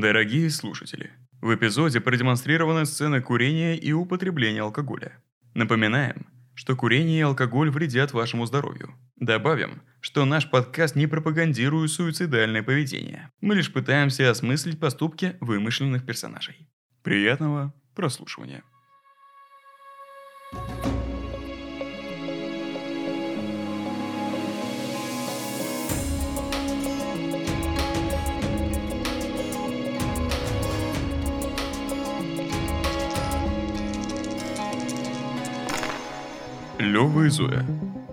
Дорогие слушатели, в эпизоде продемонстрированы сцены курения и употребления алкоголя. Напоминаем, что курение и алкоголь вредят вашему здоровью. Добавим, что наш подкаст не пропагандирует суицидальное поведение. Мы лишь пытаемся осмыслить поступки вымышленных персонажей. Приятного прослушивания. Лёва и Зоя.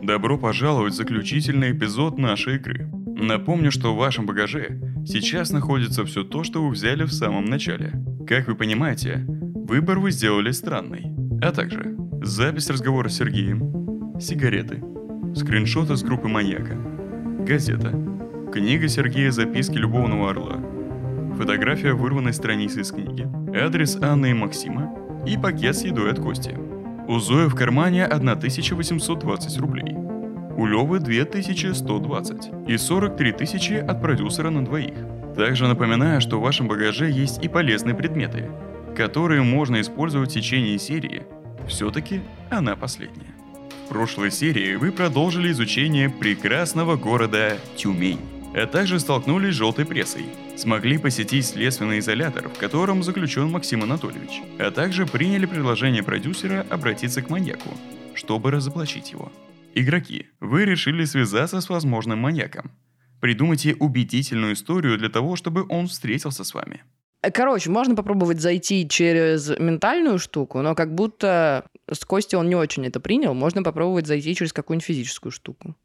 Добро пожаловать в заключительный эпизод нашей игры. Напомню, что в вашем багаже сейчас находится все то, что вы взяли в самом начале. Как вы понимаете, выбор вы сделали странный. А также запись разговора с Сергеем, сигареты, скриншоты с группы маньяка, газета, книга Сергея «Записки любовного орла», фотография вырванной страницы из книги, адрес Анны и Максима и пакет с едой от Кости – у Зои в кармане 1820 рублей. У Левы 2120 и 43 тысячи от продюсера на двоих. Также напоминаю, что в вашем багаже есть и полезные предметы, которые можно использовать в течение серии. Все-таки она последняя. В прошлой серии вы продолжили изучение прекрасного города Тюмень а также столкнулись с желтой прессой. Смогли посетить следственный изолятор, в котором заключен Максим Анатольевич, а также приняли предложение продюсера обратиться к маньяку, чтобы разоблачить его. Игроки, вы решили связаться с возможным маньяком. Придумайте убедительную историю для того, чтобы он встретился с вами. Короче, можно попробовать зайти через ментальную штуку, но как будто с Костей он не очень это принял. Можно попробовать зайти через какую-нибудь физическую штуку.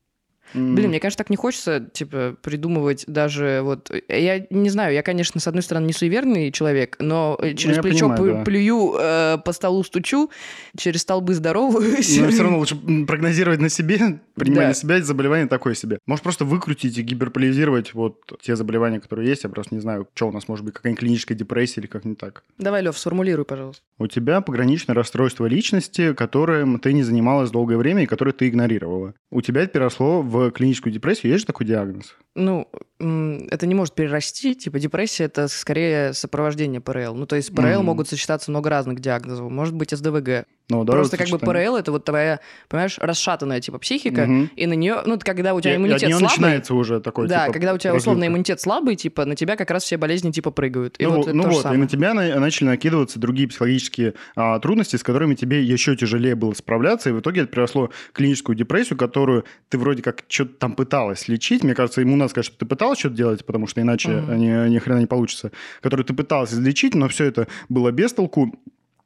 Блин, мне, конечно, так не хочется, типа, придумывать даже вот... Я не знаю, я, конечно, с одной стороны, не суеверный человек, но э, через ну, плечо понимаю, да. плюю, э, по столу стучу, через столбы здороваюсь. Но все равно лучше прогнозировать на себе, принимать да. на себя заболевание такое себе. Может, просто выкрутить и гиперполизировать вот те заболевания, которые есть. Я просто не знаю, что у нас может быть, какая-нибудь клиническая депрессия или как не так. Давай, Лев, сформулируй, пожалуйста. У тебя пограничное расстройство личности, которым ты не занималась долгое время и которое ты игнорировала. У тебя это переросло в клиническую депрессию, есть же такой диагноз? Ну, это не может перерасти. Типа депрессия – это скорее сопровождение ПРЛ. Ну, то есть ПРЛ mm-hmm. могут сочетаться много разных диагнозов. Может быть СДВГ. Ну, да, Просто как бы ПРЛ – это вот твоя, понимаешь, расшатанная типа психика, mm-hmm. и на нее, ну, когда у тебя и, иммунитет и от слабый… начинается уже такой, Да, типа, когда у тебя развитка. условно иммунитет слабый, типа, на тебя как раз все болезни типа прыгают. И ну, вот, ну вот, и на тебя начали накидываться другие психологические а, трудности, с которыми тебе еще тяжелее было справляться, и в итоге это переросло в клиническую депрессию, которую ты вроде как что-то там пыталась лечить. Мне кажется, ему надо сказать, что ты пыталась что-то делать, потому что иначе mm-hmm. ни, ни хрена не получится. Которую ты пыталась излечить, но все это было без толку.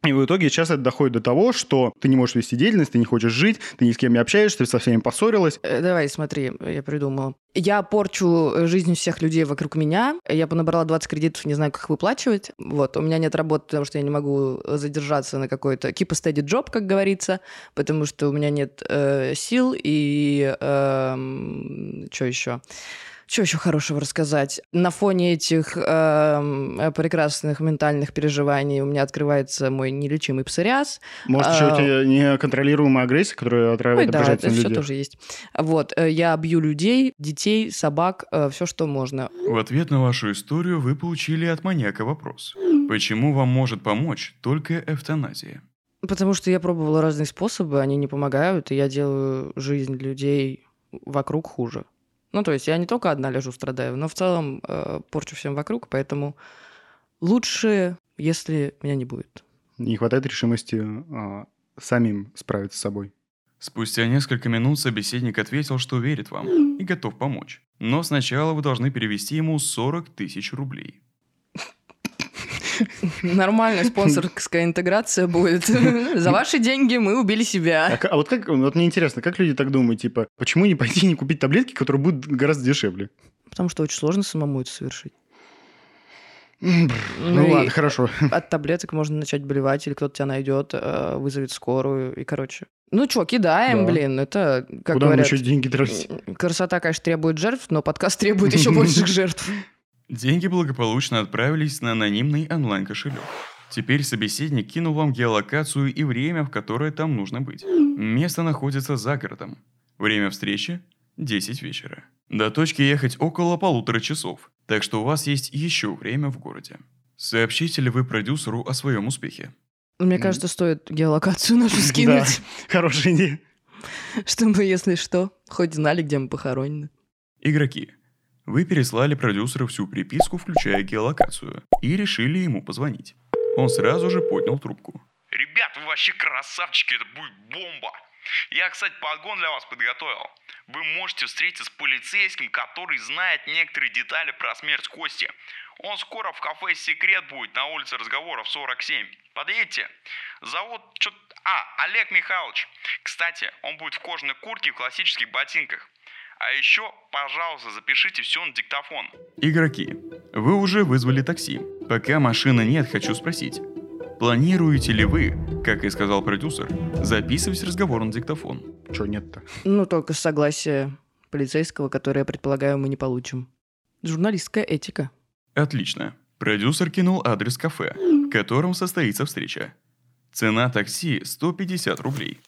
И в итоге сейчас это доходит до того, что ты не можешь вести деятельность, ты не хочешь жить, ты ни с кем не общаешься, ты со всеми поссорилась. Э, давай, смотри, я придумала. Я порчу жизнь всех людей вокруг меня. Я понабрала 20 кредитов, не знаю, как их выплачивать. Вот, у меня нет работы, потому что я не могу задержаться на какой-то keep a steady job, как говорится, потому что у меня нет э, сил и... Э, что еще? Что еще хорошего рассказать? На фоне этих э, прекрасных ментальных переживаний у меня открывается мой нелечимый псориаз. Может, еще у тебя неконтролируемая агрессия, которая отравляет Ой, да, это все тоже есть. Вот, э, я бью людей, детей, собак, э, все, что можно. В ответ на вашу историю вы получили от маньяка вопрос. Почему вам может помочь только эвтаназия? Потому что я пробовала разные способы, они не помогают, и я делаю жизнь людей вокруг хуже. Ну, то есть я не только одна лежу, страдаю, но в целом э, порчу всем вокруг, поэтому лучше, если меня не будет. Не хватает решимости э, самим справиться с собой. Спустя несколько минут собеседник ответил, что верит вам и готов помочь. Но сначала вы должны перевести ему 40 тысяч рублей. Нормальная спонсорская интеграция будет. За ваши деньги мы убили себя. А, а вот как, вот мне интересно, как люди так думают, типа, почему не пойти не купить таблетки, которые будут гораздо дешевле? Потому что очень сложно самому это совершить. Ну, ну ладно, хорошо. От таблеток можно начать болевать, или кто-то тебя найдет, э, вызовет скорую, и короче. Ну что, кидаем, да. блин, это, как Куда говорят... еще деньги тратить? Красота, конечно, требует жертв, но подкаст требует еще больших жертв. Деньги благополучно отправились на анонимный онлайн-кошелек. Теперь собеседник кинул вам геолокацию и время, в которое там нужно быть. Место находится за городом. Время встречи – 10 вечера. До точки ехать около полутора часов, так что у вас есть еще время в городе. Сообщите ли вы продюсеру о своем успехе? Мне кажется, стоит геолокацию нашу скинуть, Хорошая идея. чтобы, если что, хоть знали, где мы похоронены. Игроки. Вы переслали продюсеру всю приписку, включая геолокацию, и решили ему позвонить. Он сразу же поднял трубку. Ребят, вы вообще красавчики, это будет бомба. Я, кстати, подгон для вас подготовил. Вы можете встретиться с полицейским, который знает некоторые детали про смерть Кости. Он скоро в кафе «Секрет» будет на улице разговоров 47. Подъедете? Зовут что А, Олег Михайлович. Кстати, он будет в кожаной куртке и в классических ботинках. А еще, пожалуйста, запишите все на диктофон. Игроки. Вы уже вызвали такси. Пока машины нет, хочу спросить. Планируете ли вы, как и сказал продюсер, записывать разговор на диктофон? Чего нет-то? Ну, только с согласия полицейского, которое, я предполагаю, мы не получим. Журналистская этика. Отлично. Продюсер кинул адрес кафе, в котором состоится встреча. Цена такси 150 рублей.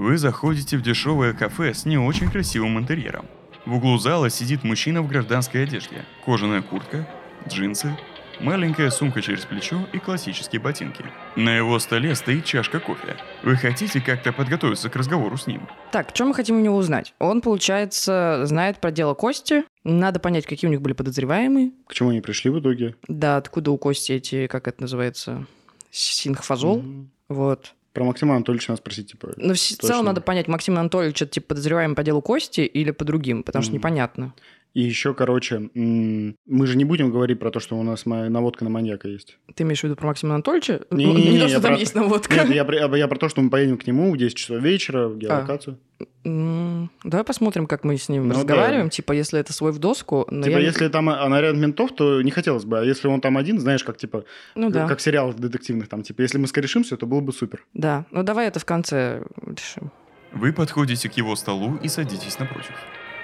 Вы заходите в дешевое кафе с не очень красивым интерьером. В углу зала сидит мужчина в гражданской одежде. Кожаная куртка, джинсы, маленькая сумка через плечо и классические ботинки. На его столе стоит чашка кофе. Вы хотите как-то подготовиться к разговору с ним? Так, что мы хотим у него узнать? Он, получается, знает про дело Кости. Надо понять, какие у них были подозреваемые. К чему они пришли в итоге? Да, откуда у Кости эти, как это называется, синхфазол. Мгм. Вот. Про Максима Анатольевича надо спросить, типа... Но в целом надо понять, Максим Анатольевич это типа подозреваемый по делу Кости или по другим, потому что Мгм. непонятно. И еще, короче, мы же не будем говорить про то, что у нас наводка на маньяка есть. Ты имеешь в виду про Максима Анатольевича? Ну, Не-не-не, не то, я что там про- есть наводка. Нет, я, про- я про то, что мы поедем к нему в 10 часов вечера в геолокацию. М, Давай посмотрим, как мы с ним Ну да. разговариваем. Типа, если это свой в доску. Но типа, я не- если там а, наряд ментов, то не хотелось бы. А если он там один, знаешь, как типа, Ну да, как в сериалах детективных, там, типа, если мы скорешимся, то было бы супер. да. Ну давай это в конце решим. Вы подходите к его столу и садитесь напротив.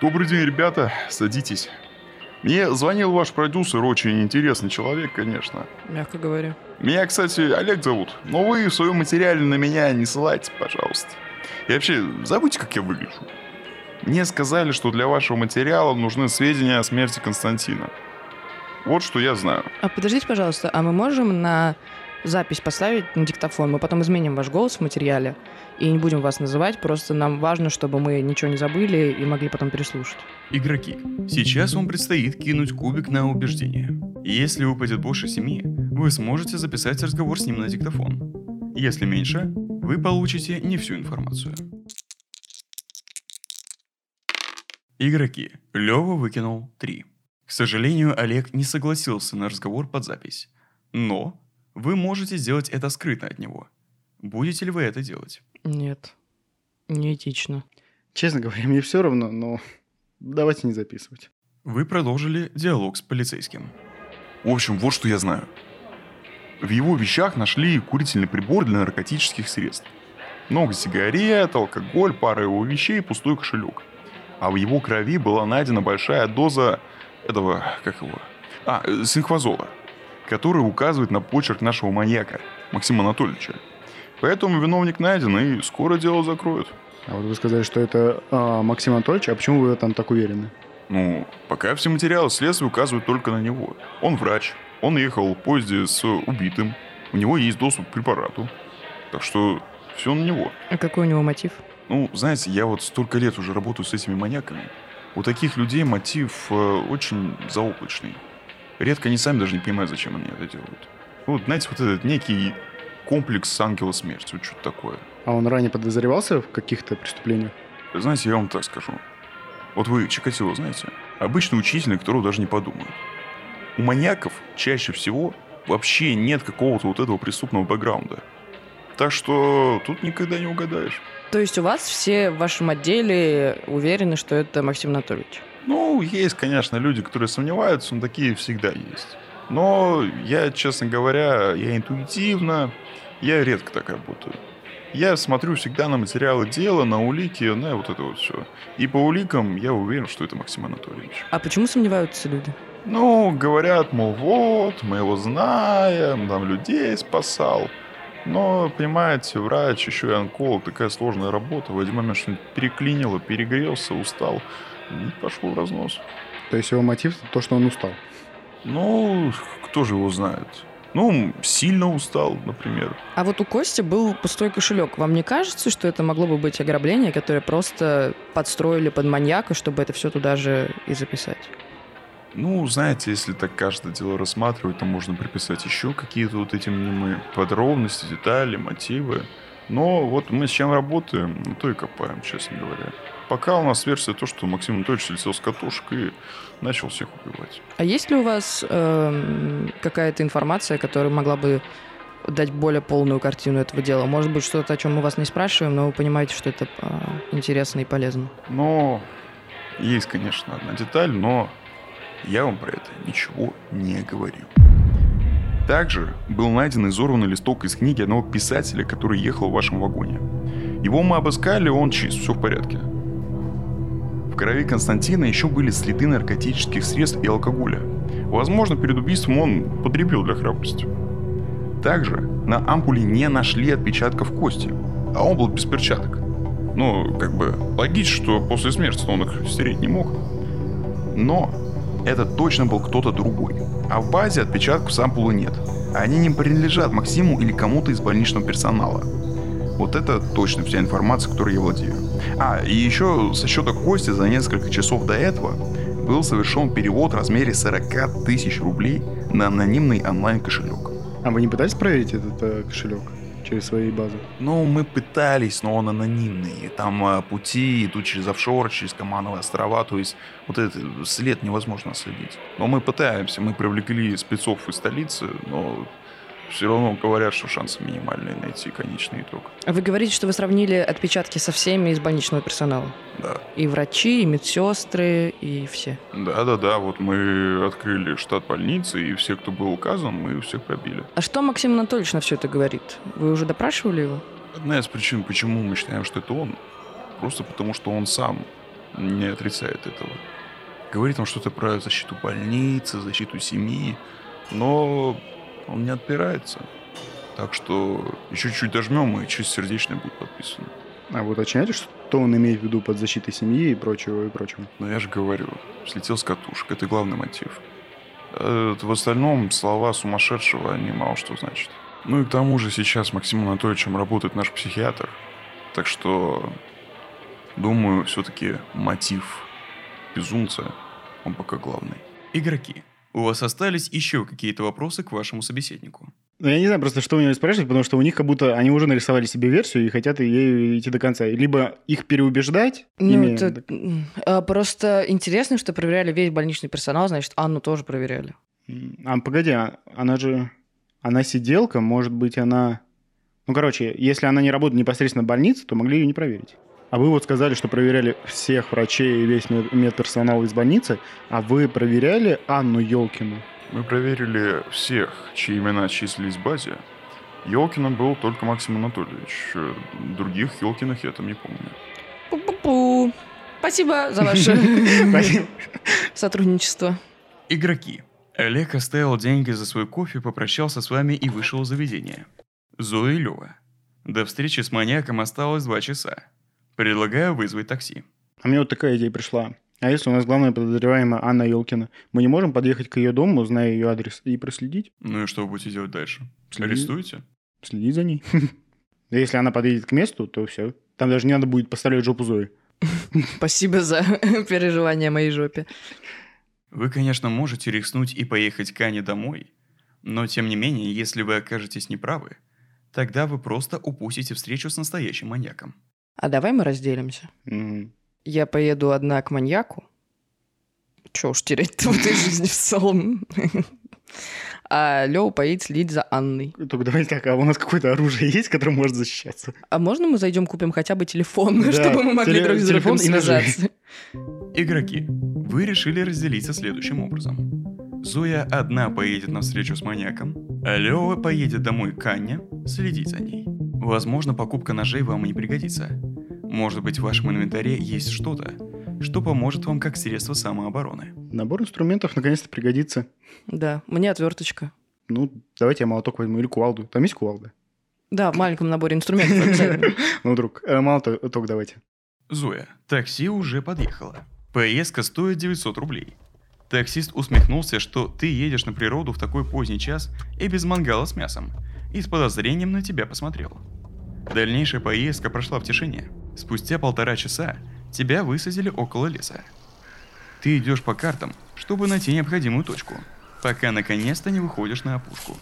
Добрый день, ребята. Садитесь. Мне звонил ваш продюсер, очень интересный человек, конечно. Мягко говоря. Меня, кстати, Олег зовут. Но вы в своем материале на меня не ссылайтесь, пожалуйста. И вообще, забудьте, как я выгляжу. Мне сказали, что для вашего материала нужны сведения о смерти Константина. Вот что я знаю. А подождите, пожалуйста, а мы можем на запись поставить на диктофон? Мы потом изменим ваш голос в материале и не будем вас называть. Просто нам важно, чтобы мы ничего не забыли и могли потом переслушать. Игроки. Сейчас вам предстоит кинуть кубик на убеждение. Если выпадет больше семи, вы сможете записать разговор с ним на диктофон. Если меньше, вы получите не всю информацию. Игроки. Лева выкинул 3. К сожалению, Олег не согласился на разговор под запись. Но вы можете сделать это скрытно от него. Будете ли вы это делать? Нет, неэтично. Честно говоря, мне все равно, но давайте не записывать. Вы продолжили диалог с полицейским. В общем, вот что я знаю. В его вещах нашли курительный прибор для наркотических средств. Много сигарет, алкоголь, пара его вещей и пустой кошелек. А в его крови была найдена большая доза этого, как его, а, синхвазола, который указывает на почерк нашего маньяка, Максима Анатольевича. Поэтому виновник найден, и скоро дело закроют. А вот вы сказали, что это а, Максим Анатольевич, а почему вы там так уверены? Ну, пока все материалы следствия указывают только на него. Он врач, он ехал в поезде с убитым, у него есть доступ к препарату. Так что все на него. А какой у него мотив? Ну, знаете, я вот столько лет уже работаю с этими маньяками. У таких людей мотив э, очень заоблачный. Редко они сами даже не понимают, зачем они это делают. Вот, знаете, вот этот некий комплекс ангела смерти, вот что-то такое. А он ранее подозревался в каких-то преступлениях? Знаете, я вам так скажу. Вот вы Чикатило знаете? Обычный учитель, на которого даже не подумают. У маньяков чаще всего вообще нет какого-то вот этого преступного бэкграунда. Так что тут никогда не угадаешь. То есть у вас все в вашем отделе уверены, что это Максим Анатольевич? Ну, есть, конечно, люди, которые сомневаются, но такие всегда есть. Но я, честно говоря, я интуитивно, я редко так работаю. Я смотрю всегда на материалы дела, на улики, на вот это вот все. И по уликам я уверен, что это Максим Анатольевич. А почему сомневаются люди? Ну, говорят, мол, вот, мы его знаем, там людей спасал. Но, понимаете, врач, еще и онколог, такая сложная работа. В один момент что-нибудь переклинило, перегрелся, устал. В разнос. То есть его мотив то, что он устал. Ну, кто же его знает? Ну, сильно устал, например. А вот у Кости был пустой кошелек. Вам не кажется, что это могло бы быть ограбление, которое просто подстроили под маньяка, чтобы это все туда же и записать? Ну, знаете, если так каждое дело рассматривать, то можно приписать еще какие-то вот эти мнимые подробности, детали, мотивы. Но вот мы с чем работаем, ну, то и копаем, честно говоря. Пока у нас версия то, что Максим Анатольевич слетел с катушек и начал всех убивать. А есть ли у вас эм, какая-то информация, которая могла бы дать более полную картину этого дела? Может быть, что-то, о чем мы вас не спрашиваем, но вы понимаете, что это э, интересно и полезно. Но есть, конечно, одна деталь, но я вам про это ничего не говорю. Также был найден изорванный листок из книги одного писателя, который ехал в вашем вагоне. Его мы обыскали, он чист, все в порядке. В крови Константина еще были следы наркотических средств и алкоголя. Возможно, перед убийством он потребил для храбрости. Также на ампуле не нашли отпечатков кости, а он был без перчаток. Ну, как бы, логично, что после смерти он их стереть не мог. Но это точно был кто-то другой. А в базе отпечатков с ампулы нет. Они не принадлежат Максиму или кому-то из больничного персонала. Вот это точно вся информация, которой я владею. А, и еще со счета Кости за несколько часов до этого был совершен перевод в размере 40 тысяч рублей на анонимный онлайн-кошелек. А вы не пытались проверить этот э, кошелек через свои базы? Ну, мы пытались, но он анонимный. Там а, пути идут через офшор, через Камановые острова, то есть вот этот след невозможно следить. Но мы пытаемся, мы привлекли спецов из столицы, но все равно говорят, что шансы минимальные найти конечный итог. А Вы говорите, что вы сравнили отпечатки со всеми из больничного персонала? Да. И врачи, и медсестры, и все. Да-да-да, вот мы открыли штат больницы, и все, кто был указан, мы всех пробили. А что Максим Анатольевич на все это говорит? Вы уже допрашивали его? Одна из причин, почему мы считаем, что это он, просто потому что он сам не отрицает этого. Говорит он что-то про защиту больницы, защиту семьи, но он не отпирается. Так что еще чуть дожмем, и чуть сердечное будет подписано. А вы уточняете, что он имеет в виду под защитой семьи и прочего, и прочего? Но я же говорю, слетел с катушек, это главный мотив. А в остальном слова сумасшедшего, они мало что значат. Ну и к тому же сейчас с Максимом Анатольевичем работает наш психиатр. Так что, думаю, все-таки мотив безумца, он пока главный. Игроки, у вас остались еще какие-то вопросы к вашему собеседнику? Ну, я не знаю просто, что у него спрашивать, потому что у них как будто они уже нарисовали себе версию и хотят ею идти до конца. Либо их переубеждать, Ну, ими- это а, просто интересно, что проверяли весь больничный персонал, значит, Анну тоже проверяли. А, погоди, а- она же... Она сиделка, может быть, она... Ну, короче, если она не работает непосредственно в больнице, то могли ее не проверить. А вы вот сказали, что проверяли всех врачей и весь мед- медперсонал из больницы, а вы проверяли Анну Елкину? Мы проверили всех, чьи имена числились в базе. Елкиным был только Максим Анатольевич. Других Елкиных я там не помню. Пу-пу-пу. Спасибо за ваше сотрудничество. Игроки. Олег оставил деньги за свой кофе, попрощался с вами и вышел из заведения. Зоя и Лёва. До встречи с маньяком осталось два часа. Предлагаю вызвать такси. А мне вот такая идея пришла. А если у нас главная подозреваемая Анна Елкина, мы не можем подъехать к ее дому, зная ее адрес, и проследить? Ну и что вы будете делать дальше? Следить. Арестуете? Следить за ней. А Если она подъедет к месту, то все. Там даже не надо будет поставлять жопу Зои. Спасибо за переживания о моей жопе. Вы, конечно, можете рискнуть и поехать к Ане домой, но тем не менее, если вы окажетесь неправы, тогда вы просто упустите встречу с настоящим маньяком. А давай мы разделимся. Мгм. Я поеду одна к маньяку. Че уж терять-то в этой жизни в целом. А Лёва поедет следить за Анной. Только давайте так, а у нас какое-то оружие есть, которое может защищаться? А можно мы зайдем купим хотя бы телефон, Да, чтобы мы могли теле- друг с другом связаться? Игроки, вы решили разделиться следующим образом. Зоя одна поедет на встречу с маньяком, а Лёва поедет домой к Анне следить за ней. Возможно, покупка ножей вам и не пригодится. Может быть, в вашем инвентаре есть что-то, что поможет вам как средство самообороны. Набор инструментов наконец-то пригодится. Да, мне отверточка. Ну, давайте я молоток возьму или кувалду. Там есть кувалда? Да, в маленьком наборе инструментов обязательно. Ну, вдруг. Э, молоток давайте. Зоя, такси уже подъехало. Поездка стоит 900 рублей. Таксист усмехнулся, что ты едешь на природу в такой поздний час и без мангала с мясом, и с подозрением на тебя посмотрел. Дальнейшая поездка прошла в тишине. Спустя полтора часа тебя высадили около леса. Ты идешь по картам, чтобы найти необходимую точку, пока наконец-то не выходишь на опушку.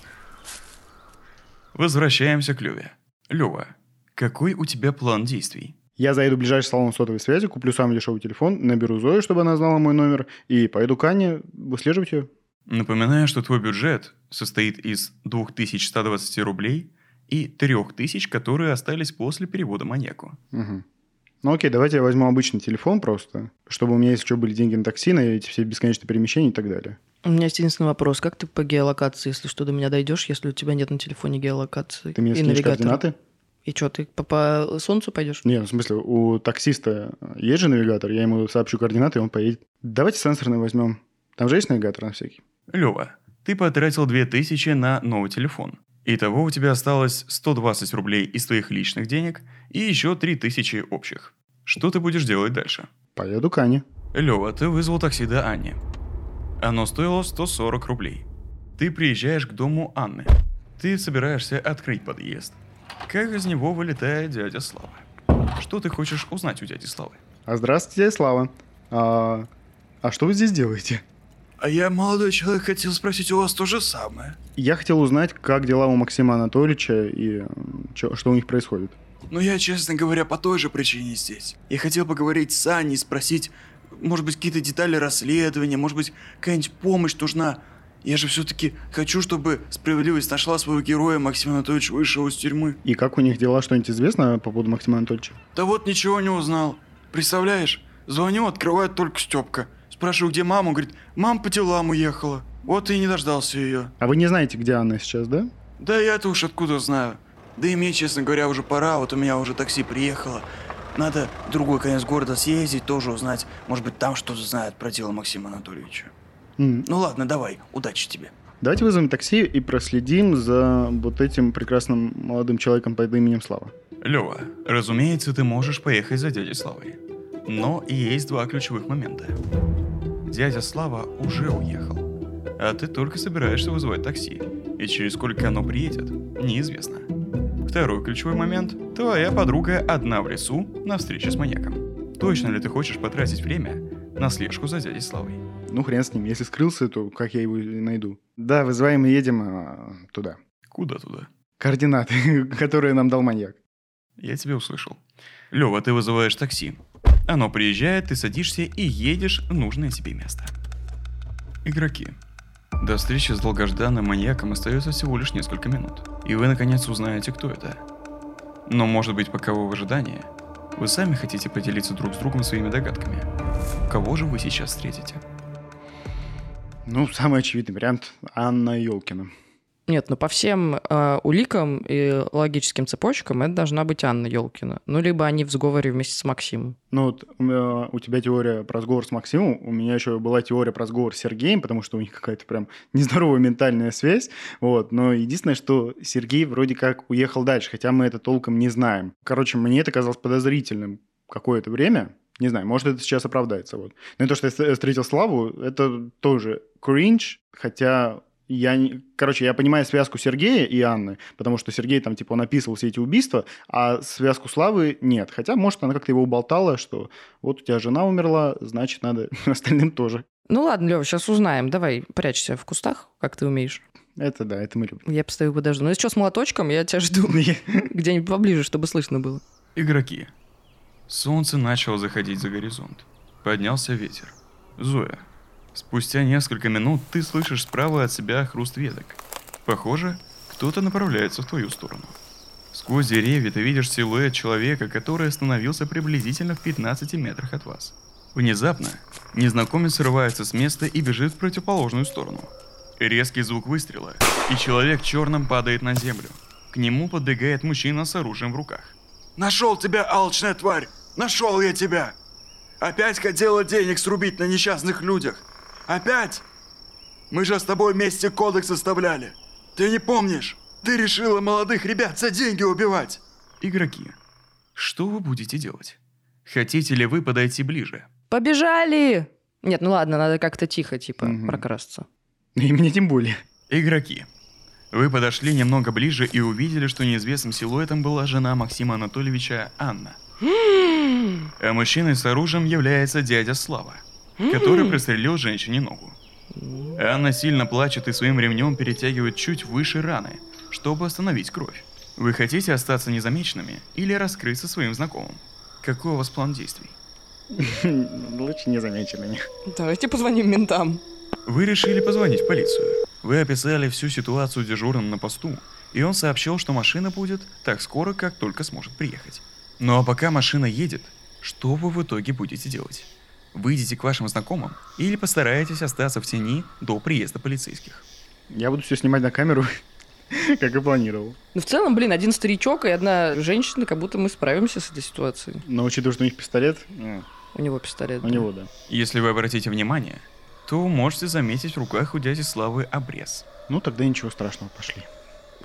Возвращаемся к Леве. Лева, какой у тебя план действий? Я заеду в ближайший салон сотовой связи, куплю самый дешевый телефон, наберу Зою, чтобы она знала мой номер, и поеду к Ане выслеживать ее. Напоминаю, что твой бюджет состоит из 2120 рублей и 3000, которые остались после перевода маньяку. Угу. Ну окей, давайте я возьму обычный телефон просто, чтобы у меня, если что, были деньги на такси, на эти все бесконечные перемещения и так далее. У меня есть единственный вопрос. Как ты по геолокации, если что, до меня дойдешь, если у тебя нет на телефоне геолокации Ты мне и скинешь навигатора? координаты? И что, ты по, по солнцу пойдешь? Не, в смысле, у таксиста есть же навигатор, я ему сообщу координаты, и он поедет. Давайте сенсорный возьмем. Там же есть навигатор на всякий? Лева, ты потратил 2000 на новый телефон. Итого у тебя осталось 120 рублей из твоих личных денег и еще 3000 общих. Что ты будешь делать дальше? Поеду к Ане. Лева, ты вызвал такси до Ани. Оно стоило 140 рублей. Ты приезжаешь к дому Анны. Ты собираешься открыть подъезд. Как из него вылетает дядя Слава? Что ты хочешь узнать у дяди Славы? А здравствуйте, Слава. А, а что вы здесь делаете? А я, молодой человек, хотел спросить у вас то же самое. Я хотел узнать, как дела у Максима Анатольевича и чё- что у них происходит. Но я, честно говоря, по той же причине здесь. Я хотел поговорить с Аней, спросить, может быть, какие-то детали расследования, может быть, какая-нибудь помощь нужна. Я же все-таки хочу, чтобы справедливость нашла своего героя, Максим Анатольевич вышел из тюрьмы. И как у них дела, что-нибудь известно по поводу Максима Анатольевича? Да вот ничего не узнал. Представляешь, звоню, открывает только Степка. Спрашиваю, где мама, он говорит, мама по делам уехала. Вот и не дождался ее. А вы не знаете, где Анна сейчас, да? Да я-то уж откуда знаю. Да и мне, честно говоря, уже пора, вот у меня уже такси приехало. Надо в другой конец города съездить, тоже узнать. Может быть, там что-то знают про дело Максима Анатольевича. М, Ну ладно, давай, удачи тебе. Давайте вызовем такси и проследим за вот этим прекрасным молодым человеком под именем Слава. Лева, разумеется, ты можешь поехать за дядей Славой. Но и есть два ключевых момента. Дядя Слава уже уехал, а ты только собираешься вызывать такси. И через сколько оно приедет, неизвестно. Второй ключевой момент – твоя подруга одна в лесу на встрече с маньяком. Точно ли ты хочешь потратить время на слежку за дядей Славой? Ну, хрен с ним. Если скрылся, то как я его найду? Да, вызываем и едем а, туда. Куда туда? Координаты, которые нам дал маньяк. Я тебя услышал. Лева, ты вызываешь такси. Оно приезжает, ты садишься и едешь в нужное тебе место. Игроки. До встречи с долгожданным маньяком остается всего лишь несколько минут. И вы наконец узнаете, кто это. Но может быть, пока вы в ожидании, вы сами хотите поделиться друг с другом своими догадками. Кого же вы сейчас встретите? Ну, самый очевидный вариант – Анна Елкина. Нет, ну по всем э, уликам и логическим цепочкам это должна быть Анна Елкина. Ну, либо они в сговоре вместе с Максимом. Ну, вот у, меня- у тебя теория про сговор с Максимом, у меня еще была теория про сговор с Сергеем, потому что у них какая-то прям нездоровая ментальная связь. Вот. Но единственное, что Сергей вроде как уехал дальше, хотя мы это толком не знаем. Короче, мне это казалось подозрительным какое-то время. Не знаю, может, это сейчас оправдается. Вот. Но то, что я с- встретил Славу, это тоже кринж, хотя я, не- короче, я понимаю связку Сергея и Анны, потому что Сергей там, типа, он описывал все эти убийства, а связку Славы нет. Хотя, может, она как-то его уболтала, что вот у тебя жена умерла, значит, надо остальным тоже. Ну ладно, Лева, сейчас узнаем. Давай, прячься в кустах, как ты умеешь. Это да, это мы любим. Я постою подожду. Ну, если что, с молоточком, я тебя жду где-нибудь поближе, чтобы слышно было. Игроки. Солнце начало заходить за горизонт. Поднялся ветер. Зоя. Спустя несколько минут ты слышишь справа от себя хруст веток. Похоже, кто-то направляется в твою сторону. Сквозь деревья ты видишь силуэт человека, который остановился приблизительно в 15 метрах от вас. Внезапно незнакомец срывается с места и бежит в противоположную сторону. Резкий звук выстрела, и человек в черном падает на землю. К нему подбегает мужчина с оружием в руках. Нашел тебя, алчная тварь! Нашел я тебя! Опять хотела денег срубить на несчастных людях! Опять! Мы же с тобой вместе кодекс составляли! Ты не помнишь? Ты решила молодых ребят за деньги убивать! Игроки, что вы будете делать? Хотите ли вы подойти ближе? Побежали! Нет, ну ладно, надо как-то тихо, типа, Мгм. прокрасться. И мне тем более. Игроки. Вы подошли немного ближе и увидели, что неизвестным силуэтом была жена Максима Анатольевича Анна. А мужчиной с оружием является дядя Слава, который пристрелил женщине ногу. Анна сильно плачет и своим ремнем перетягивает чуть выше раны, чтобы остановить кровь. Вы хотите остаться незамеченными или раскрыться своим знакомым? Какой у вас план действий? Лучше незамеченными. Давайте позвоним ментам. Вы решили позвонить в полицию. Вы описали всю ситуацию дежурным на посту, и он сообщил, что машина будет так скоро, как только сможет приехать. Ну а пока машина едет, что вы в итоге будете делать? Выйдете к вашим знакомым или постараетесь остаться в тени до приезда полицейских? Я буду все снимать на камеру, как и планировал. Ну, в целом, блин, один старичок и одна женщина, как будто мы справимся с этой ситуацией. Но учитывая, что у них пистолет, э, У него пистолет. у да. него, да. Если вы обратите внимание, то можете заметить в руках у дяди Славы обрез. Ну, тогда ничего страшного, пошли.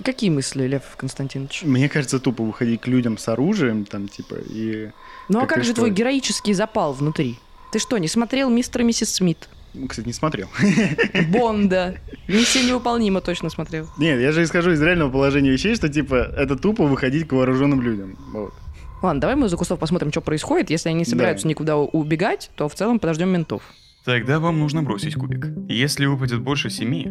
Какие мысли, Лев Константинович? Мне кажется, тупо выходить к людям с оружием, там, типа, и... Ну а Как как же что? твой героический запал внутри? Ты что, не смотрел мистер и миссис Смит? Ну, Кстати, не смотрел. Бонда. Миссия невыполнима точно смотрел. Нет, я же исхожу из реального положения вещей, что, типа, это тупо выходить к вооруженным людям. Вот. Ладно, давай мы за кустов посмотрим, что происходит. Если они не собираются Да. никуда убегать, то в целом подождем ментов. Тогда вам нужно бросить кубик. Если выпадет больше семи,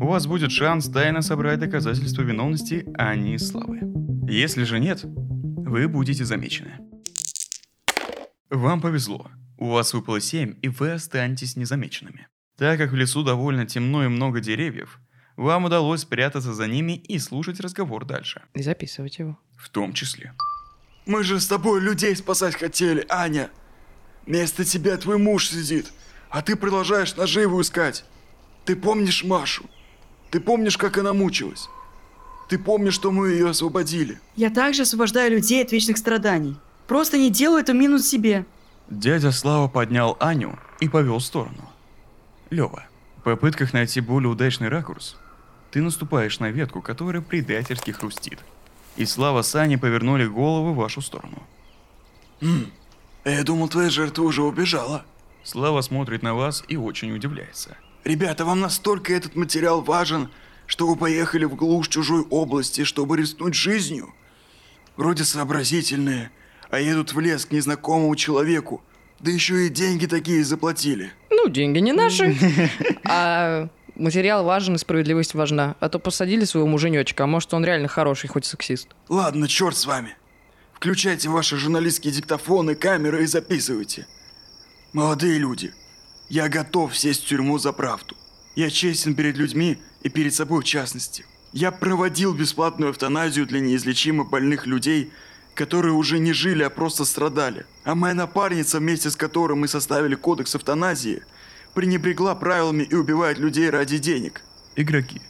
у вас будет шанс тайно собрать доказательства виновности Ани и Славы. Если же нет, вы будете замечены. Вам повезло. У вас выпало 7, и вы останетесь незамеченными. Так как в лесу довольно темно и много деревьев, вам удалось спрятаться за ними и слушать разговор дальше. И записывать его. В том числе. Мы же с тобой людей спасать хотели, Аня. Вместо тебя твой муж сидит, а ты продолжаешь наживу искать. Ты помнишь Машу? Ты помнишь, как она мучилась? Ты помнишь, что мы ее освободили? Я также освобождаю людей от вечных страданий. Просто не делаю это минус себе. Дядя Слава поднял Аню и повел в сторону. Лева, в попытках найти более удачный ракурс, ты наступаешь на ветку, которая предательски хрустит. И Слава с Аней повернули головы в вашу сторону. А я думал, твоя жертва уже убежала. Слава смотрит на вас и очень удивляется. Ребята, вам настолько этот материал важен, что вы поехали в глушь чужой области, чтобы рискнуть жизнью? Вроде сообразительные, а едут в лес к незнакомому человеку. Да еще и деньги такие заплатили. Ну, деньги не наши. А материал важен и справедливость важна. А то посадили своего муженечка, а может он реально хороший, хоть сексист. Ладно, черт с вами. Включайте ваши журналистские диктофоны, камеры и записывайте. Молодые люди, я готов сесть в тюрьму за правду. Я честен перед людьми и перед собой в частности. Я проводил бесплатную эвтаназию для неизлечимо больных людей, которые уже не жили, а просто страдали. А моя напарница, вместе с которой мы составили кодекс эвтаназии, пренебрегла правилами и убивает людей ради денег. Игроки,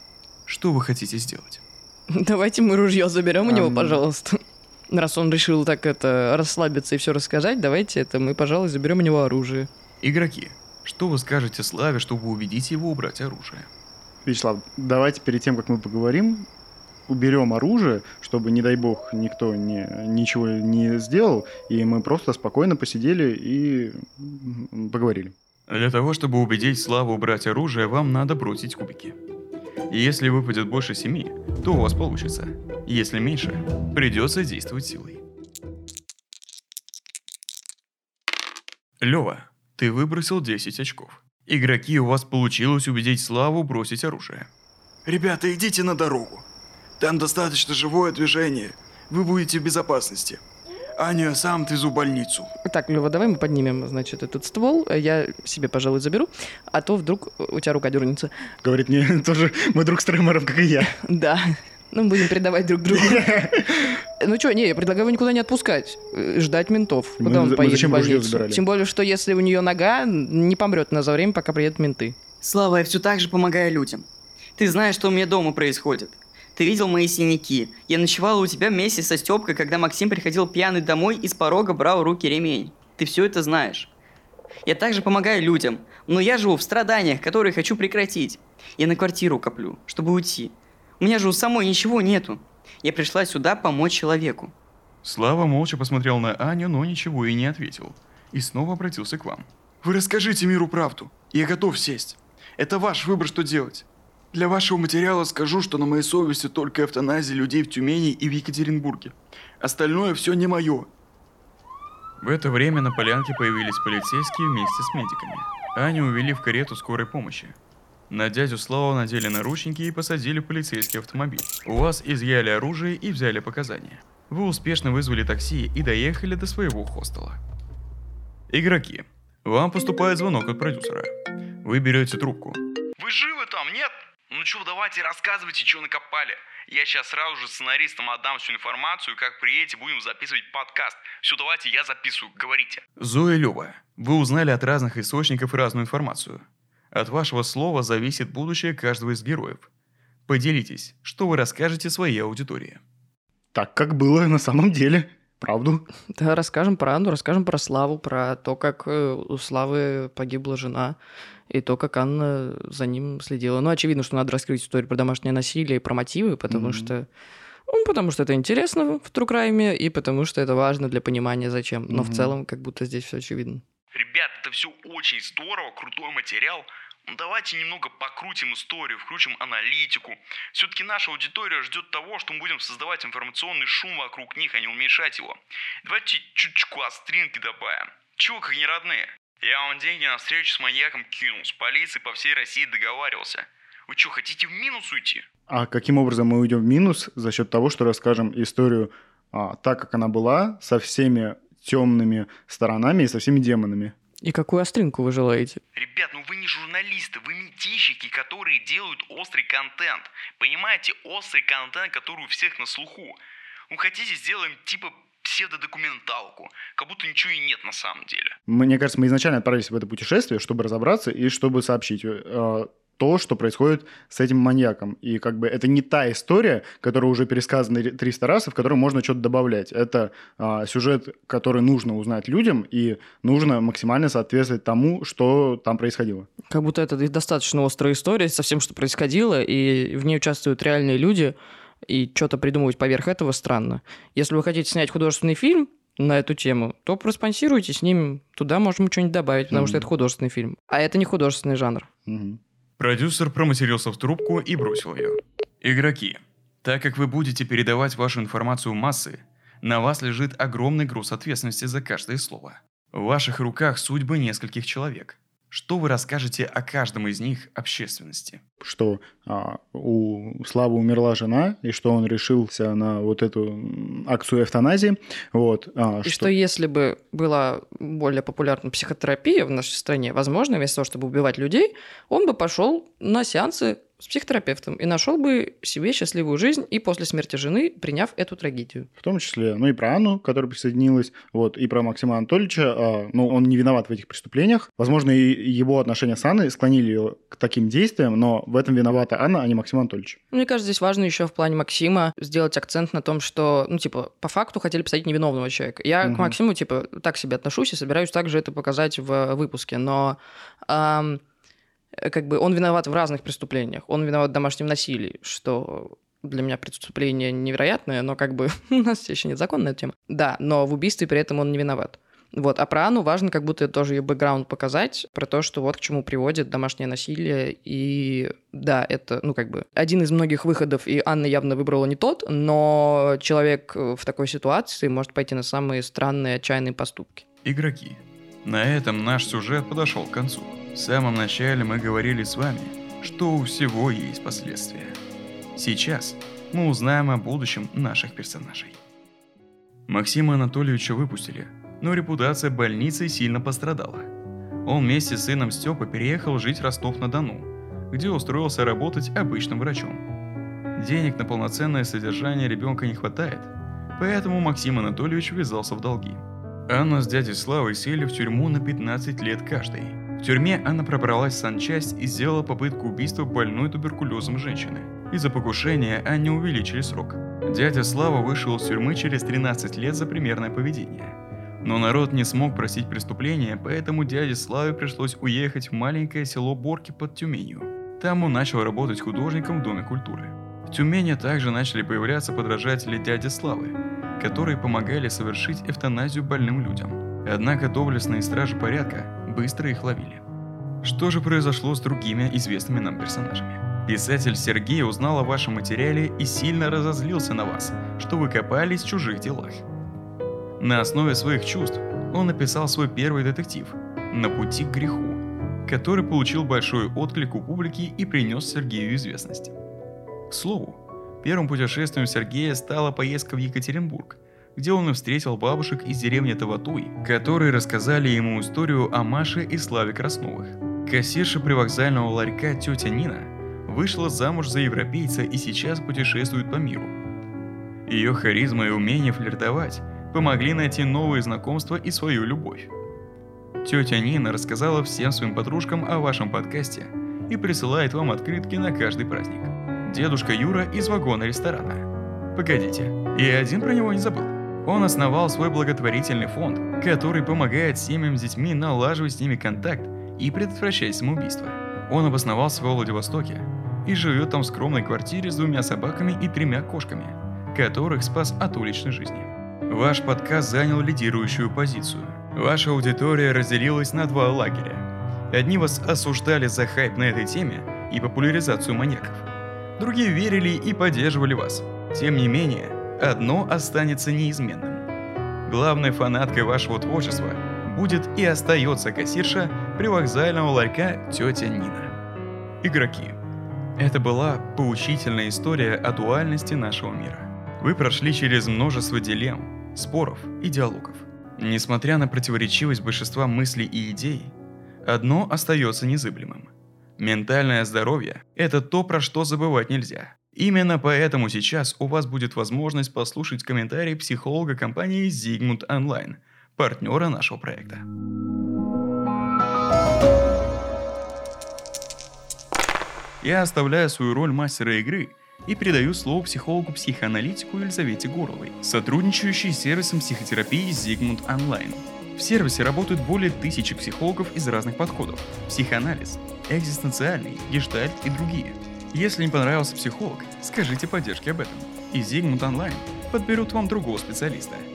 что вы хотите сделать? Давайте мы ружье заберем у него, Ам. пожалуйста. Раз он решил так это расслабиться и все рассказать, давайте это мы, пожалуй, заберем у него оружие. Игроки, что вы скажете Славе, чтобы убедить его убрать оружие? Вячеслав, давайте перед тем, как мы поговорим, уберем оружие, чтобы, не дай бог, никто не, ничего не сделал, и мы просто спокойно посидели и поговорили. Для того, чтобы убедить Славу убрать оружие, вам надо бросить кубики. И Если выпадет больше семи, то у вас получится. Если меньше, придется действовать силой. Лева, ты выбросил 10 очков. Игроки, у вас получилось убедить Славу бросить оружие. Ребята, идите на дорогу. Там достаточно живое движение. Вы будете в безопасности. Аню я сам отвезу в больницу. Так, Лева, давай мы поднимем, значит, этот ствол. Я себе, пожалуй, заберу, а то вдруг у тебя рука дернется. Говорит мне тоже мой друг с Тремором, как и я. Да. Ну, будем передавать друг другу. Ну что, не, я предлагаю его никуда не отпускать. э, Ждать ментов. Мы Куда он за- поедет в больницу? Тем более, что если у нее нога, не помрет она за время, пока приедут менты. Слава, я все так же помогаю людям. Ты знаешь, что у меня дома происходит. Ты видел мои синяки. Я ночевала у тебя вместе со Степкой, когда Максим приходил пьяный домой и с порога брал руки ремень. Ты все это знаешь. Я также помогаю людям, но я живу в страданиях, которые хочу прекратить. Я на квартиру коплю, чтобы уйти. У меня же у самой ничего нету. Я пришла сюда помочь человеку. Слава молча посмотрел на Аню, но ничего и не ответил. И снова обратился к вам. Вы расскажите миру правду. Я готов сесть. Это ваш выбор, что делать. Для вашего материала скажу, что на моей совести только эвтаназия людей в Тюмени и в Екатеринбурге. Остальное все не мое. В это время на полянке появились полицейские вместе с медиками. Аню увели в карету скорой помощи. На дядю Славу надели наручники и посадили в полицейский автомобиль. У вас изъяли оружие и взяли показания. Вы успешно вызвали такси и доехали до своего хостела. Игроки. Вам поступает звонок от продюсера. Вы берете трубку. Вы живы там, нет? Ну чё, давайте рассказывайте, что накопали. Я сейчас сразу же сценаристам отдам всю информацию, как приедете, будем записывать подкаст. Все, давайте, я записываю, говорите. Зоя Лёва. Вы узнали от разных источников разную информацию. От вашего слова зависит будущее каждого из героев. Поделитесь, что вы расскажете своей аудитории. Так, как было на самом деле. Правду. Да, расскажем про Анну, расскажем про Славу, про то, как э, у Славы погибла жена, и то, как Анна за ним следила. Ну, очевидно, что надо раскрыть историю про домашнее насилие и про мотивы, потому Мгм. что... Ну, потому что это интересно в Crime, и потому что это важно для понимания, зачем. Но в Мгм. целом, как будто здесь все очевидно. Ребят, это все очень здорово, крутой материал. Ну, давайте немного покрутим историю, включим аналитику. Все-таки наша аудитория ждет того, что мы будем создавать информационный шум вокруг них, а не уменьшать его. Давайте чуточку остринки добавим. Чего как не родные? Я вам деньги на встречу с маньяком кинул, с полицией по всей России договаривался. Вы что, хотите в минус уйти? А каким образом мы уйдем в минус? За счет того, что расскажем историю а, так, как она была, со всеми темными сторонами и со всеми демонами. И какую остринку вы желаете? Ребят, ну вы не журналисты, вы метищики, которые делают острый контент. Понимаете, острый контент, который у всех на слуху. Ну хотите, сделаем типа псевдодокументалку, как будто ничего и нет на самом деле. Мне кажется, мы изначально отправились в это путешествие, чтобы разобраться и чтобы сообщить э, то, что происходит с этим маньяком. И как бы это не та история, которая уже пересказана ре- 300 раз, и в которой можно что-то добавлять. Это а, сюжет, который нужно узнать людям, и нужно максимально соответствовать тому, что там происходило. Как будто это достаточно острая история со всем, что происходило, и в ней участвуют реальные люди, и что-то придумывать поверх этого странно. Если вы хотите снять художественный фильм на эту тему, то проспонсируйте с ним, туда можем что-нибудь добавить, потому что Мгм. это художественный фильм. А это не художественный жанр. Мгм. Продюсер проматерился в трубку и бросил ее. Игроки. Так как вы будете передавать вашу информацию массы, на вас лежит огромный груз ответственности за каждое слово. В ваших руках судьбы нескольких человек. Что вы расскажете о каждом из них общественности? Что а, у Славы умерла жена, и что он решился на вот эту акцию эвтаназии. Вот, а, И что если бы была более популярна психотерапия в нашей стране, возможно, вместо того, чтобы убивать людей, он бы пошел на сеансы с психотерапевтом и нашел бы себе счастливую жизнь и после смерти жены, приняв эту трагедию. В том числе, ну и про Анну, которая присоединилась, вот, и про Максима Анатольевича. а, ну, он не виноват в этих преступлениях. Возможно, и его отношения с Анной склонили ее к таким действиям, но в этом виновата Анна, а не Максим Анатольевич. Мне кажется, здесь важно еще в плане Максима сделать акцент на том, что, ну, типа, по факту хотели посадить невиновного человека. Я Мгм. к Максиму, типа, так себе отношусь и собираюсь также это показать в выпуске, но ам, э, как бы он виноват в разных преступлениях. Он виноват в домашнем насилии, что для меня преступление невероятное, но как бы у нас еще нет закона на эту тему. Да, но в убийстве при этом он не виноват. Вот. А про Анну важно как будто тоже ее бэкграунд показать, про то, что вот к чему приводит домашнее насилие. И да, это, ну, как бы один из многих выходов, и Анна явно выбрала не тот, но человек э, в такой ситуации может пойти на самые странные, отчаянные поступки. Игроки. На этом наш сюжет подошел к концу. В самом начале мы говорили с вами, что у всего есть последствия. Сейчас мы узнаем о будущем наших персонажей. Максима Анатольевича выпустили, но репутация больницы сильно пострадала. Он вместе с сыном Степа переехал жить в Ростов-на-Дону, где устроился работать обычным врачом. Денег на полноценное содержание ребенка не хватает, поэтому Максим Анатольевич ввязался в долги. Анна с дядей Славой сели в тюрьму на 15 лет каждый. В тюрьме Анна пробралась в санчасть и сделала попытку убийства больной туберкулезом женщины. Из-за покушения Анне увеличили срок. Дядя Слава вышел из тюрьмы через 13 лет за примерное поведение. Но народ не смог простить преступление, поэтому дяде Славе пришлось уехать в маленькое село Борки под Тюменью. Там он начал работать художником в Доме культуры. В Тюмени также начали появляться подражатели дяди Славы, которые помогали совершить эвтаназию больным людям. Однако доблестные стражи порядка быстро их ловили. Что же произошло с другими известными нам персонажами? Писатель Сергей узнал о вашем материале и сильно разозлился на вас, что вы копались в чужих делах. На основе своих чувств он написал свой первый детектив «На пути к греху», который получил большой отклик у публики и принес Сергею известность. К слову, первым путешествием Сергея стала поездка в Екатеринбург, где он и встретил бабушек из деревни Таватуй, которые рассказали ему историю о Маше и Славе Красновых – Кассирша привокзального ларька тетя Нина вышла замуж за европейца и сейчас путешествует по миру. Ее харизма и умение флиртовать помогли найти новые знакомства и свою любовь. Тетя Нина рассказала всем своим подружкам о вашем подкасте и присылает вам открытки на каждый праздник. Дедушка Юра из вагона ресторана. Погодите, я один про него не забыл. Он основал свой благотворительный фонд, который помогает семьям с детьми налаживать с ними контакт и предотвращать самоубийство. Он обосновался во Владивостоке и живет там в скромной квартире с двумя собаками и тремя кошками, которых спас от уличной жизни. Ваш подкаст занял лидирующую позицию. Ваша аудитория разделилась на два лагеря. Одни вас осуждали за хайп на этой теме и популяризацию маньяков. Другие верили и поддерживали вас. Тем не менее, одно останется неизменным. Главной фанаткой вашего творчества будет и остается кассирша привокзального ларька тетя Нина. Игроки. Это была поучительная история о дуальности нашего мира. Вы прошли через множество дилемм, споров и диалогов. Несмотря на противоречивость большинства мыслей и идей, одно остается незыблемым. Ментальное здоровье – это то, про что забывать нельзя. Именно поэтому сейчас у вас будет возможность послушать комментарий психолога компании Zigmund Online, партнера нашего проекта. Я оставляю свою роль мастера игры и передаю слово психологу-психоаналитику Елизавете Горловой, сотрудничающей с сервисом психотерапии Zigmund Online. В сервисе работают более тысячи психологов из разных подходов – психоанализ, экзистенциальный, гештальт и другие. Если не понравился психолог, скажите поддержке об этом, и Zigmund Online подберут вам другого специалиста –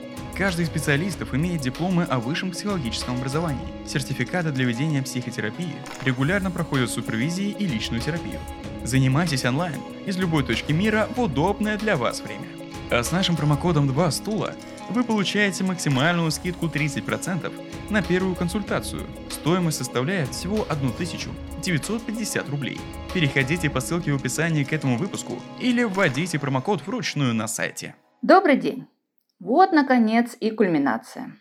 Каждый из специалистов имеет дипломы о высшем психологическом образовании, сертификаты для ведения психотерапии, регулярно проходят супервизии и личную терапию. Занимайтесь онлайн из любой точки мира в удобное для вас время. А с нашим промокодом 2 стула вы получаете максимальную скидку 30% на первую консультацию. Стоимость составляет всего 1950 рублей. Переходите по ссылке в описании к этому выпуску или вводите промокод вручную на сайте. Добрый день! Вот, наконец, и кульминация.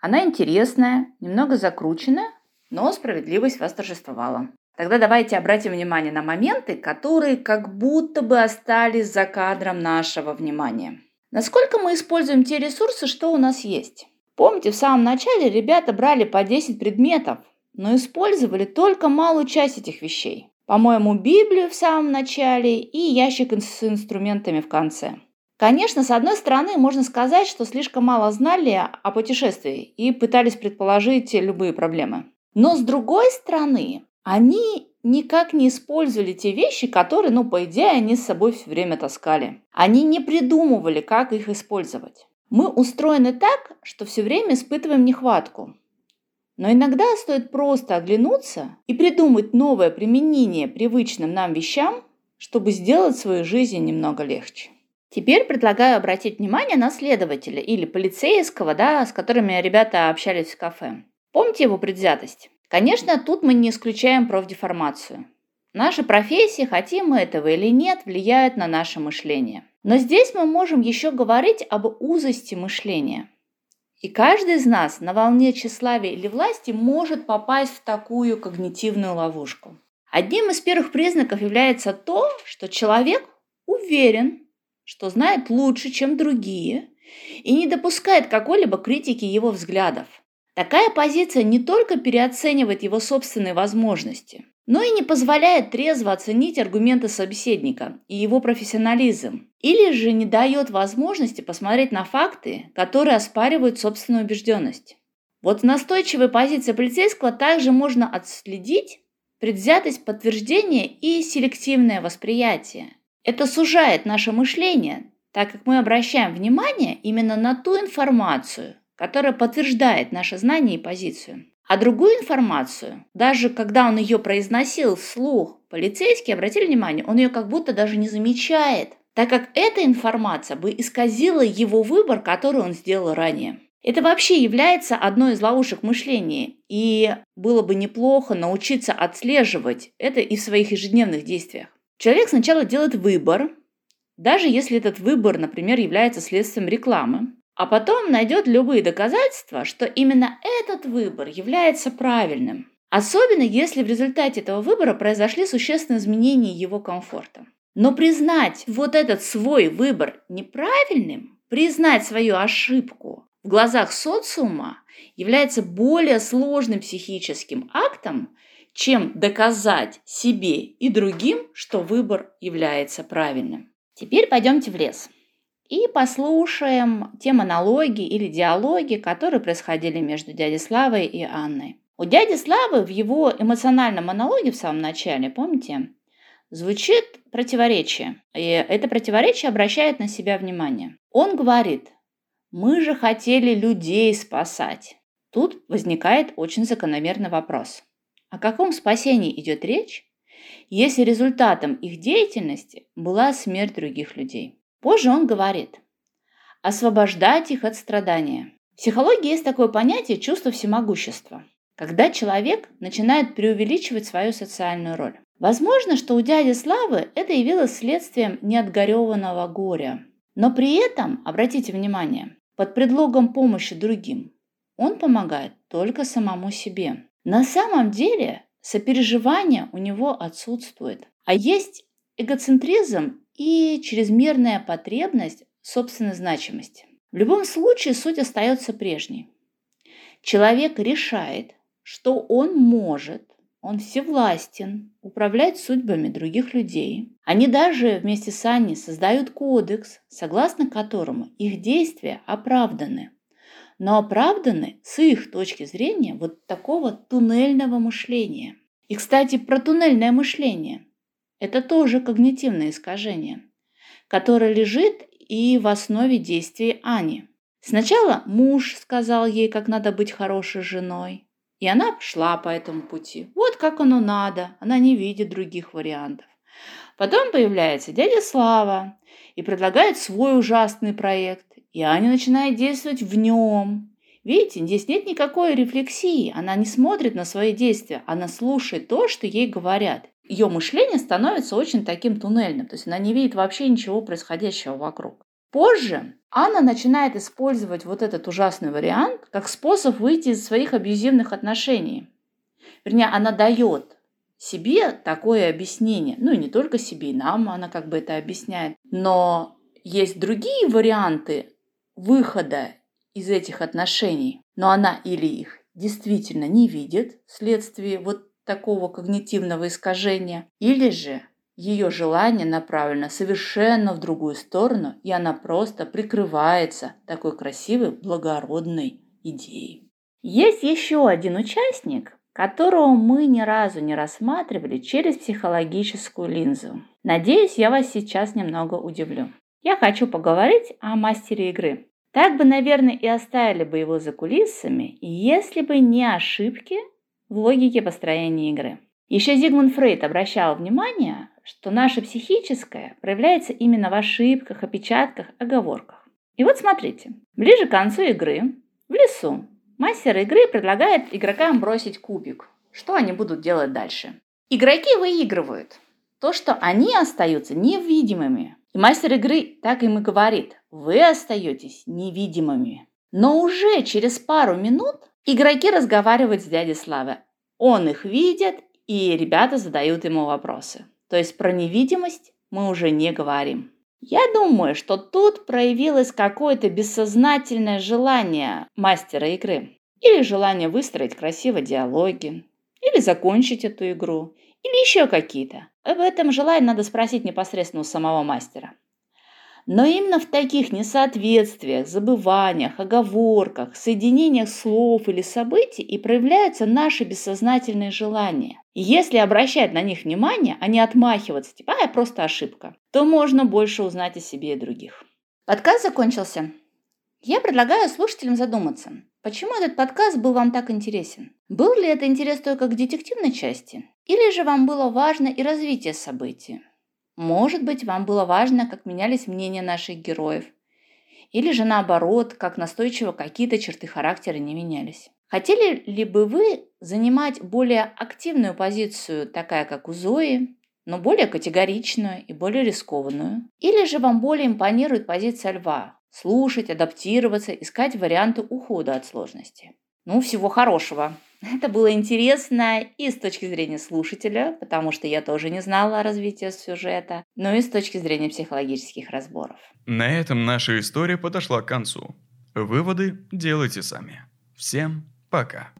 Она интересная, немного закрученная, но справедливость восторжествовала. Тогда давайте обратим внимание на моменты, которые как будто бы остались за кадром нашего внимания. Насколько мы используем те ресурсы, что у нас есть? Помните, в самом начале ребята брали по 10 предметов, но использовали только малую часть этих вещей. По-моему, Библию в самом начале и ящик с инструментами в конце. Конечно, с одной стороны, можно сказать, что слишком мало знали о путешествии и пытались предположить любые проблемы. Но с другой стороны, они никак не использовали те вещи, которые, ну, по идее, они с собой все время таскали. Они не придумывали, как их использовать. Мы устроены так, что все время испытываем нехватку. Но иногда стоит просто оглянуться и придумать новое применение привычным нам вещам, чтобы сделать свою жизнь немного легче. Теперь предлагаю обратить внимание на следователя или полицейского, да, с которыми ребята общались в кафе. Помните его предвзятость? Конечно, тут мы не исключаем профдеформацию. Наши профессии, хотим мы этого или нет, влияют на наше мышление. Но здесь мы можем еще говорить об узости мышления. И каждый из нас на волне тщеславия или власти может попасть в такую когнитивную ловушку. Одним из первых признаков является то, что человек уверен, что знает лучше, чем другие, и не допускает какой-либо критики его взглядов. Такая позиция не только переоценивает его собственные возможности, но и не позволяет трезво оценить аргументы собеседника и его профессионализм, или же не дает возможности посмотреть на факты, которые оспаривают собственную убежденность. Вот в настойчивой позиции полицейского также можно отследить предвзятость подтверждения и селективное восприятие. Это сужает наше мышление, так как мы обращаем внимание именно на ту информацию, которая подтверждает наше знание и позицию. А другую информацию, даже когда он ее произносил вслух, полицейские обратили внимание, он ее как будто даже не замечает, так как эта информация бы исказила его выбор, который он сделал ранее. Это вообще является одной из ловушек мышления, и было бы неплохо научиться отслеживать это и в своих ежедневных действиях. Человек сначала делает выбор, даже если этот выбор, например, является следствием рекламы, а потом найдет любые доказательства, что именно этот выбор является правильным. Особенно если в результате этого выбора произошли существенные изменения его комфорта. Но признать вот этот свой выбор неправильным, признать свою ошибку в глазах социума является более сложным психическим актом, чем доказать себе и другим, что выбор является правильным. Теперь пойдемте в лес и послушаем те монологи или диалоги, которые происходили между дядей Славой и Анной. У дяди Славы в его эмоциональном монологе в самом начале, помните, звучит противоречие. И это противоречие обращает на себя внимание. Он говорит, мы же хотели людей спасать. Тут возникает очень закономерный вопрос. О каком спасении идет речь, если результатом их деятельности была смерть других людей? Позже он говорит «освобождать их от страдания». В психологии есть такое понятие чувство всемогущества, когда человек начинает преувеличивать свою социальную роль. Возможно, что у дяди Славы это явилось следствием неотгореванного горя. Но при этом, обратите внимание, под предлогом помощи другим, он помогает только самому себе. На самом деле сопереживание у него отсутствует. А есть эгоцентризм и чрезмерная потребность собственной значимости. В любом случае суть остается прежней. Человек решает, что он может, он всевластен управлять судьбами других людей. Они даже вместе с Аней создают кодекс, согласно которому их действия оправданы. Но оправданы с их точки зрения вот такого туннельного мышления. И, кстати, про туннельное мышление – это тоже когнитивное искажение, которое лежит и в основе действий Ани. Сначала муж сказал ей, как надо быть хорошей женой, и она шла по этому пути. Вот как оно надо, она не видит других вариантов. Потом появляется дядя Слава и предлагает свой ужасный проект, и Аня начинает действовать в нем. Видите, здесь нет никакой рефлексии, она не смотрит на свои действия, она слушает то, что ей говорят ее мышление становится очень таким туннельным, то есть она не видит вообще ничего происходящего вокруг. Позже Анна начинает использовать вот этот ужасный вариант как способ выйти из своих абьюзивных отношений. Вернее, она дает себе такое объяснение. Ну и не только себе, и нам она как бы это объясняет. Но есть другие варианты выхода из этих отношений. Но она или их действительно не видит вследствие вот такого когнитивного искажения, или же ее желание направлено совершенно в другую сторону, и она просто прикрывается такой красивой, благородной идеей. Есть еще один участник, которого мы ни разу не рассматривали через психологическую линзу. Надеюсь, я вас сейчас немного удивлю. Я хочу поговорить о мастере игры. Так бы, наверное, и оставили бы его за кулисами, если бы не ошибки, в логике построения игры. Еще Зигмунд Фрейд обращал внимание, что наше психическое проявляется именно в ошибках, опечатках, оговорках. И вот смотрите, ближе к концу игры, в лесу, мастер игры предлагает игрокам бросить кубик. Что они будут делать дальше? Игроки выигрывают. То, что они остаются невидимыми. И мастер игры так им и говорит, вы остаетесь невидимыми. Но уже через пару минут Игроки разговаривают с дядей Славой. Он их видит, и ребята задают ему вопросы. То есть про невидимость мы уже не говорим. Я думаю, что тут проявилось какое-то бессознательное желание мастера игры. Или желание выстроить красиво диалоги. Или закончить эту игру. Или еще какие-то. Об этом желании надо спросить непосредственно у самого мастера. Но именно в таких несоответствиях, забываниях, оговорках, соединениях слов или событий и проявляются наши бессознательные желания. И если обращать на них внимание, а не отмахиваться, типа «а, просто ошибка», то можно больше узнать о себе и других. Подкаст закончился. Я предлагаю слушателям задуматься, почему этот подкаст был вам так интересен? Был ли это интерес только к детективной части? Или же вам было важно и развитие событий? Может быть, вам было важно, как менялись мнения наших героев. Или же наоборот, как настойчиво какие-то черты характера не менялись. Хотели ли бы вы занимать более активную позицию, такая как у Зои, но более категоричную и более рискованную? Или же вам более импонирует позиция льва? Слушать, адаптироваться, искать варианты ухода от сложности. Ну, всего хорошего. Это было интересно и с точки зрения слушателя, потому что я тоже не знала о развитии сюжета, но и с точки зрения психологических разборов. На этом наша история подошла к концу. Выводы делайте сами. Всем пока.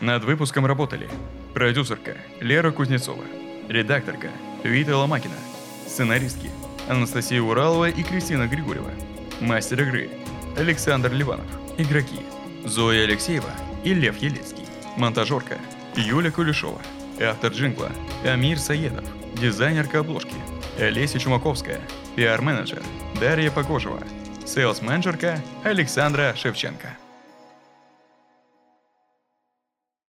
Над выпуском работали продюсерка Лера Кузнецова, редакторка Вита Ломакина, сценаристки Анастасия Уралова и Кристина Григорьева, мастер игры Александр Ливанов, игроки Зоя Алексеева и Лев Елецкий, монтажерка Юля Кулешова, автор джингла Амир Саедов, дизайнерка обложки Олеся Чумаковская, пиар-менеджер Дарья Погожева, сейлс-менеджерка Александра Шевченко.